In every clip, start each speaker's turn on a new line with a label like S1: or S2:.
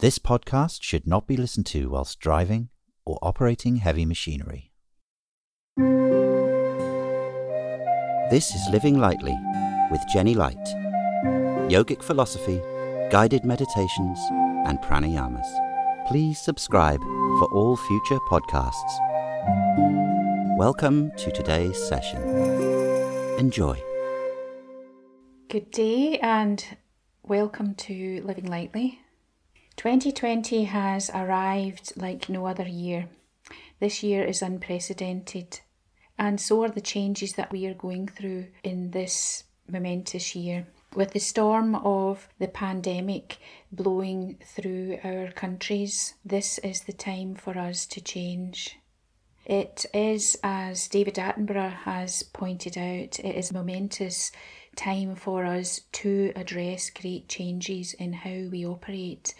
S1: This podcast should not be listened to whilst driving or operating heavy machinery. This is Living Lightly with Jenny Light. Yogic philosophy, guided meditations, and pranayamas. Please subscribe for all future podcasts. Welcome to today's session. Enjoy.
S2: Good day and welcome to Living Lightly. 2020 has arrived like no other year. This year is unprecedented, and so are the changes that we are going through in this momentous year. With the storm of the pandemic blowing through our countries, this is the time for us to change. It is, as David Attenborough has pointed out, it is a momentous time for us to address great changes in how we operate,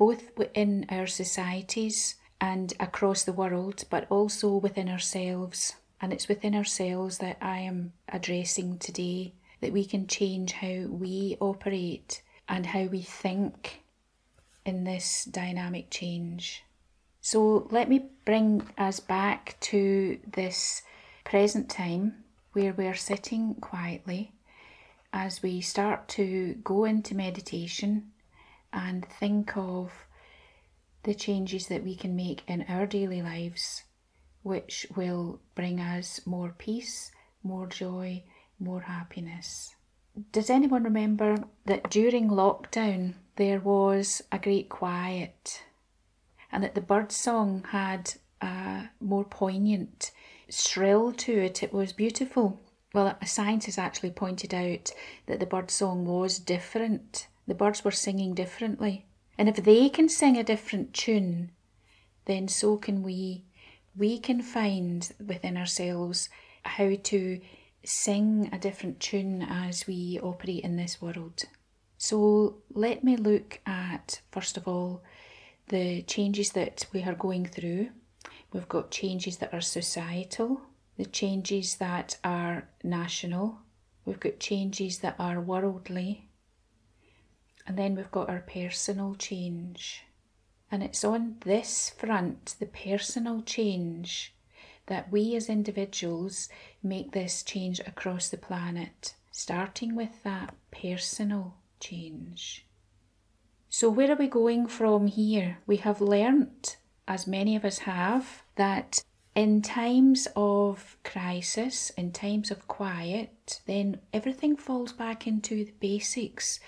S2: both within our societies and across the world, but also within ourselves. And it's within ourselves that I am addressing today that we can change how we operate and how we think in this dynamic change. So let me bring us back to this present time where we're sitting quietly as we start to go into meditation and think of the changes that we can make in our daily lives, which will bring us more peace, more joy, more happiness. Does anyone remember that during lockdown there was a great quiet and that the bird song had a more poignant shrill to it? It was beautiful. Well, a scientist actually pointed out that the bird song was different. The birds were singing differently. And if they can sing a different tune, then so can we. We can find within ourselves how to sing a different tune as we operate in this world. So let me look at, first of all, the changes that we are going through. We've got changes that are societal, the changes that are national, we've got changes that are worldly, and then we've got our personal change. And it's on this front, the personal change, that we as individuals make this change across the planet, starting with that personal change. So, where are we going from here? We have learnt, as many of us have, that in times of crisis, in times of quiet, then everything falls back into the basics,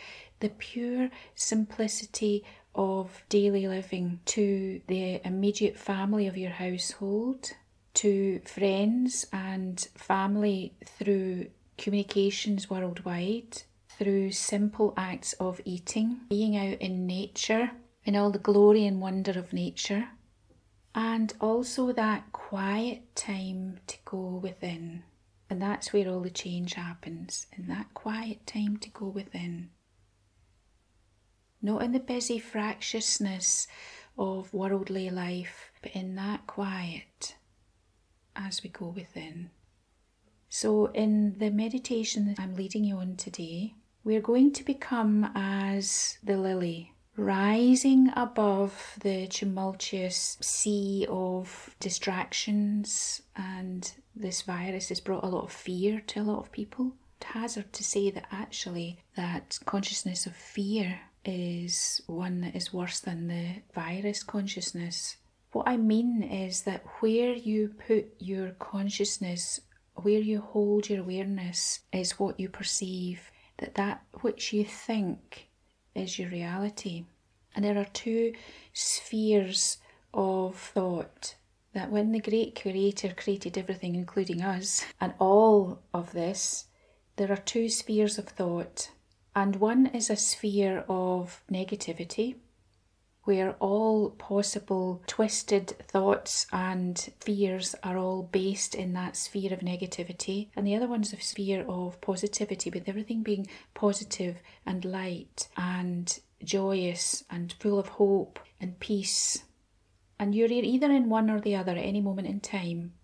S2: the pure simplicity of daily living to the immediate family of your household, to friends and family through communications worldwide, through simple acts of eating, being out in nature, in all the glory and wonder of nature and also that quiet time to go within. And that's where all the change happens, in that quiet time to go within. Not in the busy fractiousness of worldly life, but in that quiet as we go within. So, in the meditation that I'm leading you on today, we're going to become as the lily rising above the tumultuous sea of distractions and this virus has brought a lot of fear to a lot of people It's hazard to say that actually that consciousness of fear is one that is worse than the virus consciousness what i mean is that where you put your consciousness where you hold your awareness is what you perceive that that which you think is your reality. And there are two spheres of thought that when the great creator created everything, including us, and all of this, there are two spheres of thought. And one is a sphere of negativity, where all possible twisted thoughts and fears are all based in that sphere of negativity. And the other one's a sphere of positivity, with everything being positive and light and joyous and full of hope and peace. And you're either in one or the other at any moment in time.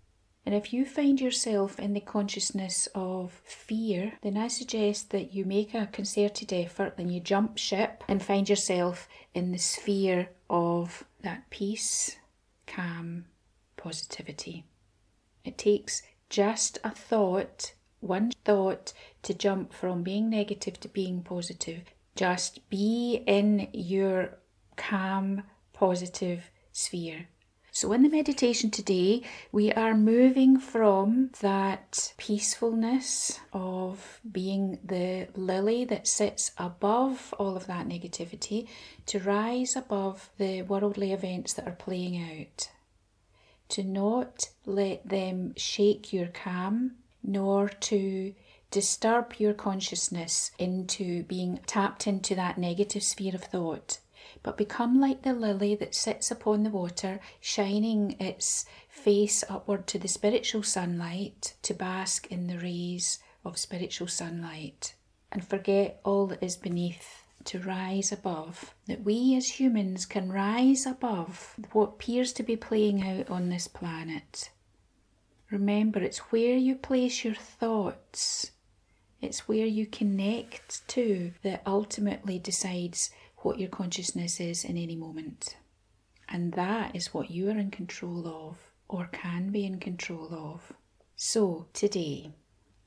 S2: And if you find yourself in the consciousness of fear, then I suggest that you make a concerted effort, and you jump ship and find yourself in the sphere of that peace, calm, positivity. It takes just a thought, one thought, to jump from being negative to being positive. Just be in your calm, positive sphere. So, in the meditation today, we are moving from that peacefulness of being the lily that sits above all of that negativity to rise above the worldly events that are playing out. To not let them shake your calm, nor to disturb your consciousness into being tapped into that negative sphere of thought but become like the lily that sits upon the water, shining its face upward to the spiritual sunlight to bask in the rays of spiritual sunlight, and forget all that is beneath to rise above. That we as humans can rise above what appears to be playing out on this planet. Remember, it's where you place your thoughts. It's where you connect to that ultimately decides what your consciousness is in any moment. And that is what you are in control of or can be in control of. So, today,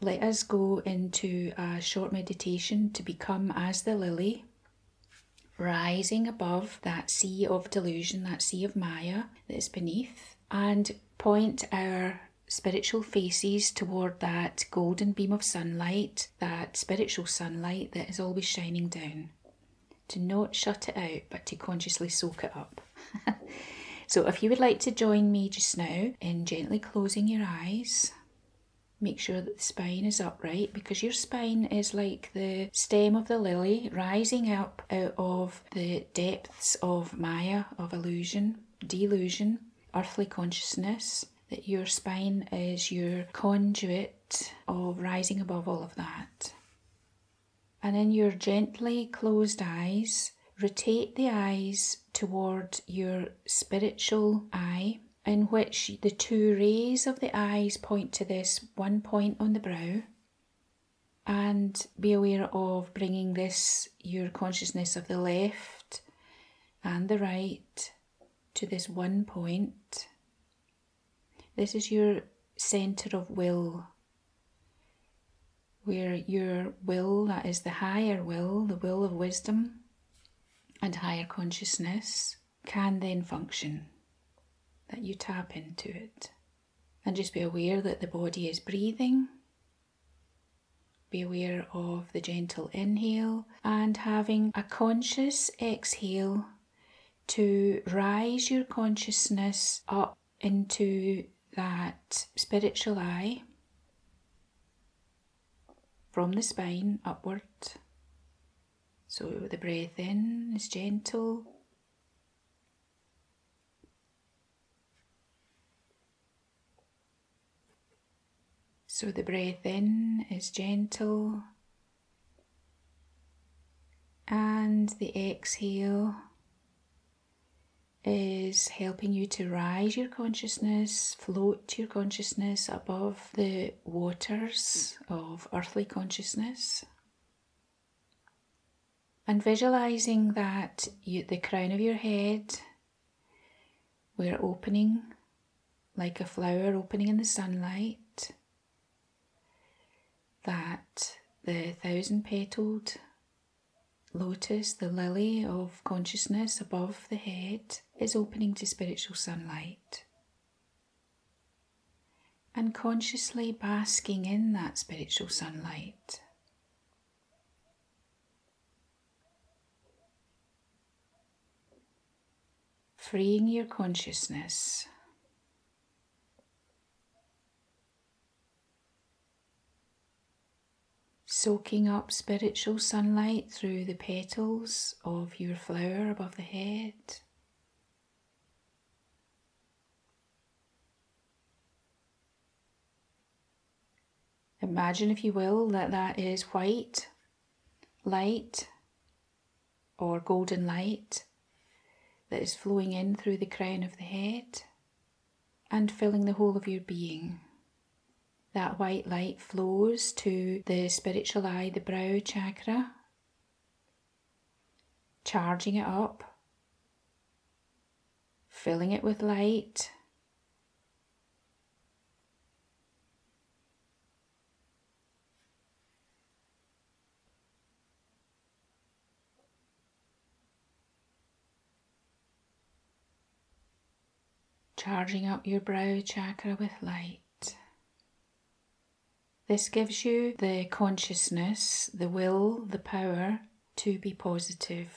S2: let us go into a short meditation to become as the lily, rising above that sea of delusion, that sea of Maya that is beneath, and point our spiritual faces toward that golden beam of sunlight, that spiritual sunlight that is always shining down to not shut it out, but to consciously soak it up. so, if you would like to join me just now in gently closing your eyes, make sure that the spine is upright because your spine is like the stem of the lily rising up out of the depths of Maya, of illusion, delusion, earthly consciousness. That your spine is your conduit of rising above all of that. And in your gently closed eyes, rotate the eyes toward your spiritual eye, in which the two rays of the eyes point to this one point on the brow. And be aware of bringing this, your consciousness of the left and the right, to this one point. This is your center of will where your will, that is the higher will, the will of wisdom and higher consciousness, can then function, that you tap into it. And just be aware that the body is breathing. Be aware of the gentle inhale and having a conscious exhale to rise your consciousness up into that spiritual eye from the spine upward. So the breath in is gentle. So the breath in is gentle. And the exhale is helping you to rise your consciousness, float your consciousness above the waters of earthly consciousness. And visualizing that you, the crown of your head, we're opening like a flower opening in the sunlight, that the thousand petaled lotus, the lily of consciousness above the head, is opening to spiritual sunlight. And consciously basking in that spiritual sunlight. Freeing your consciousness soaking up spiritual sunlight through the petals of your flower above the head. Imagine, if you will, that that is white light or golden light that is flowing in through the crown of the head and filling the whole of your being. That white light flows to the spiritual eye, the brow chakra, charging it up, filling it with light. Charging up your brow chakra with light. This gives you the consciousness, the will, the power to be positive,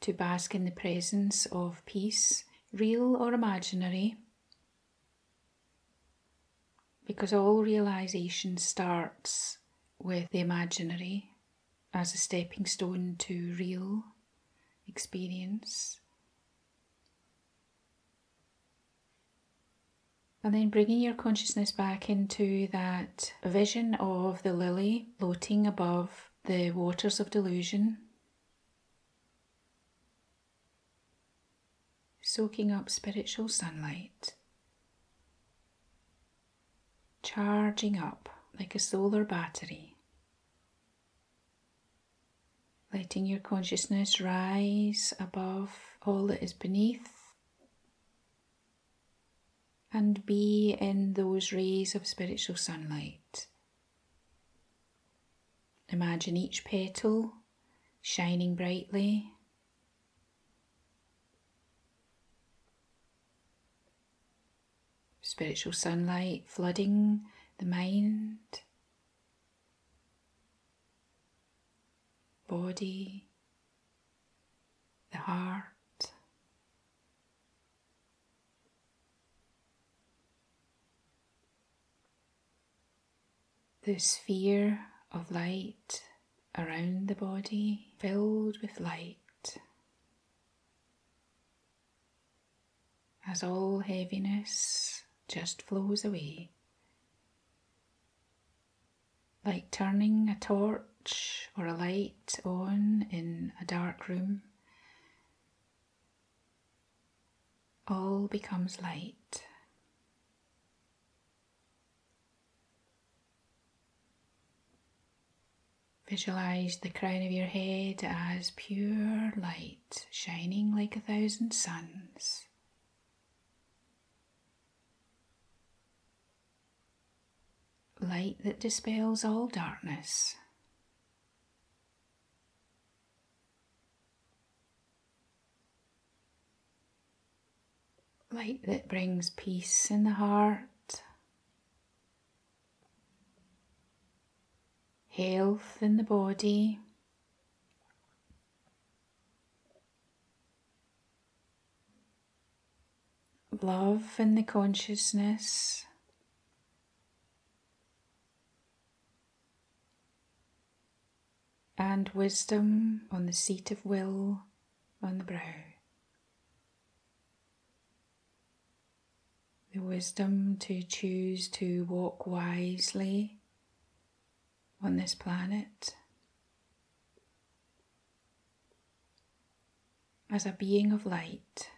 S2: to bask in the presence of peace, real or imaginary, because all realization starts with the imaginary as a stepping stone to real experience. And then bringing your consciousness back into that vision of the lily floating above the waters of delusion, soaking up spiritual sunlight, charging up like a solar battery, letting your consciousness rise above all that is beneath and be in those rays of spiritual sunlight. Imagine each petal shining brightly. Spiritual sunlight flooding the mind, body, the heart. The sphere of light around the body filled with light as all heaviness just flows away. Like turning a torch or a light on in a dark room, all becomes light. Visualize the crown of your head as pure light shining like a thousand suns. Light that dispels all darkness. Light that brings peace in the heart health in the body. Love in the consciousness. And wisdom on the seat of will on the brow. The wisdom to choose to walk wisely on this planet as a being of light.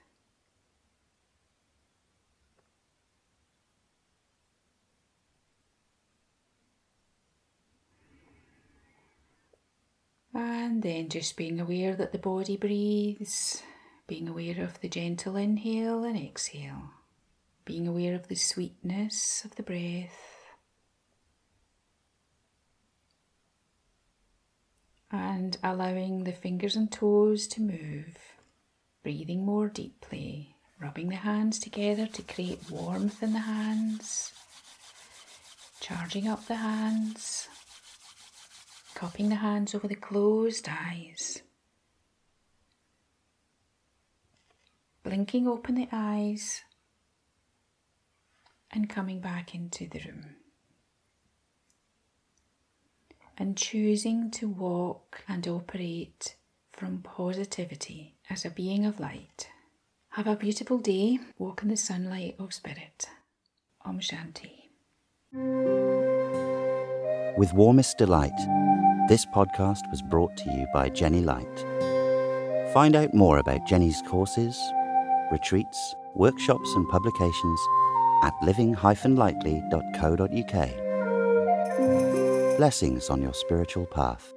S2: And then just being aware that the body breathes, being aware of the gentle inhale and exhale, being aware of the sweetness of the breath. And allowing the fingers and toes to move, breathing more deeply, rubbing the hands together to create warmth in the hands, charging up the hands, cupping the hands over the closed eyes. Blinking open the eyes and coming back into the room and choosing to walk and operate from positivity as a being of light. Have a beautiful day. Walk in the sunlight of spirit. Om Shanti.
S1: With warmest delight, this podcast was brought to you by Jenny Light. Find out more about Jenny's courses, retreats, workshops, and publications at living-lightly.co.uk. Blessings on your spiritual path.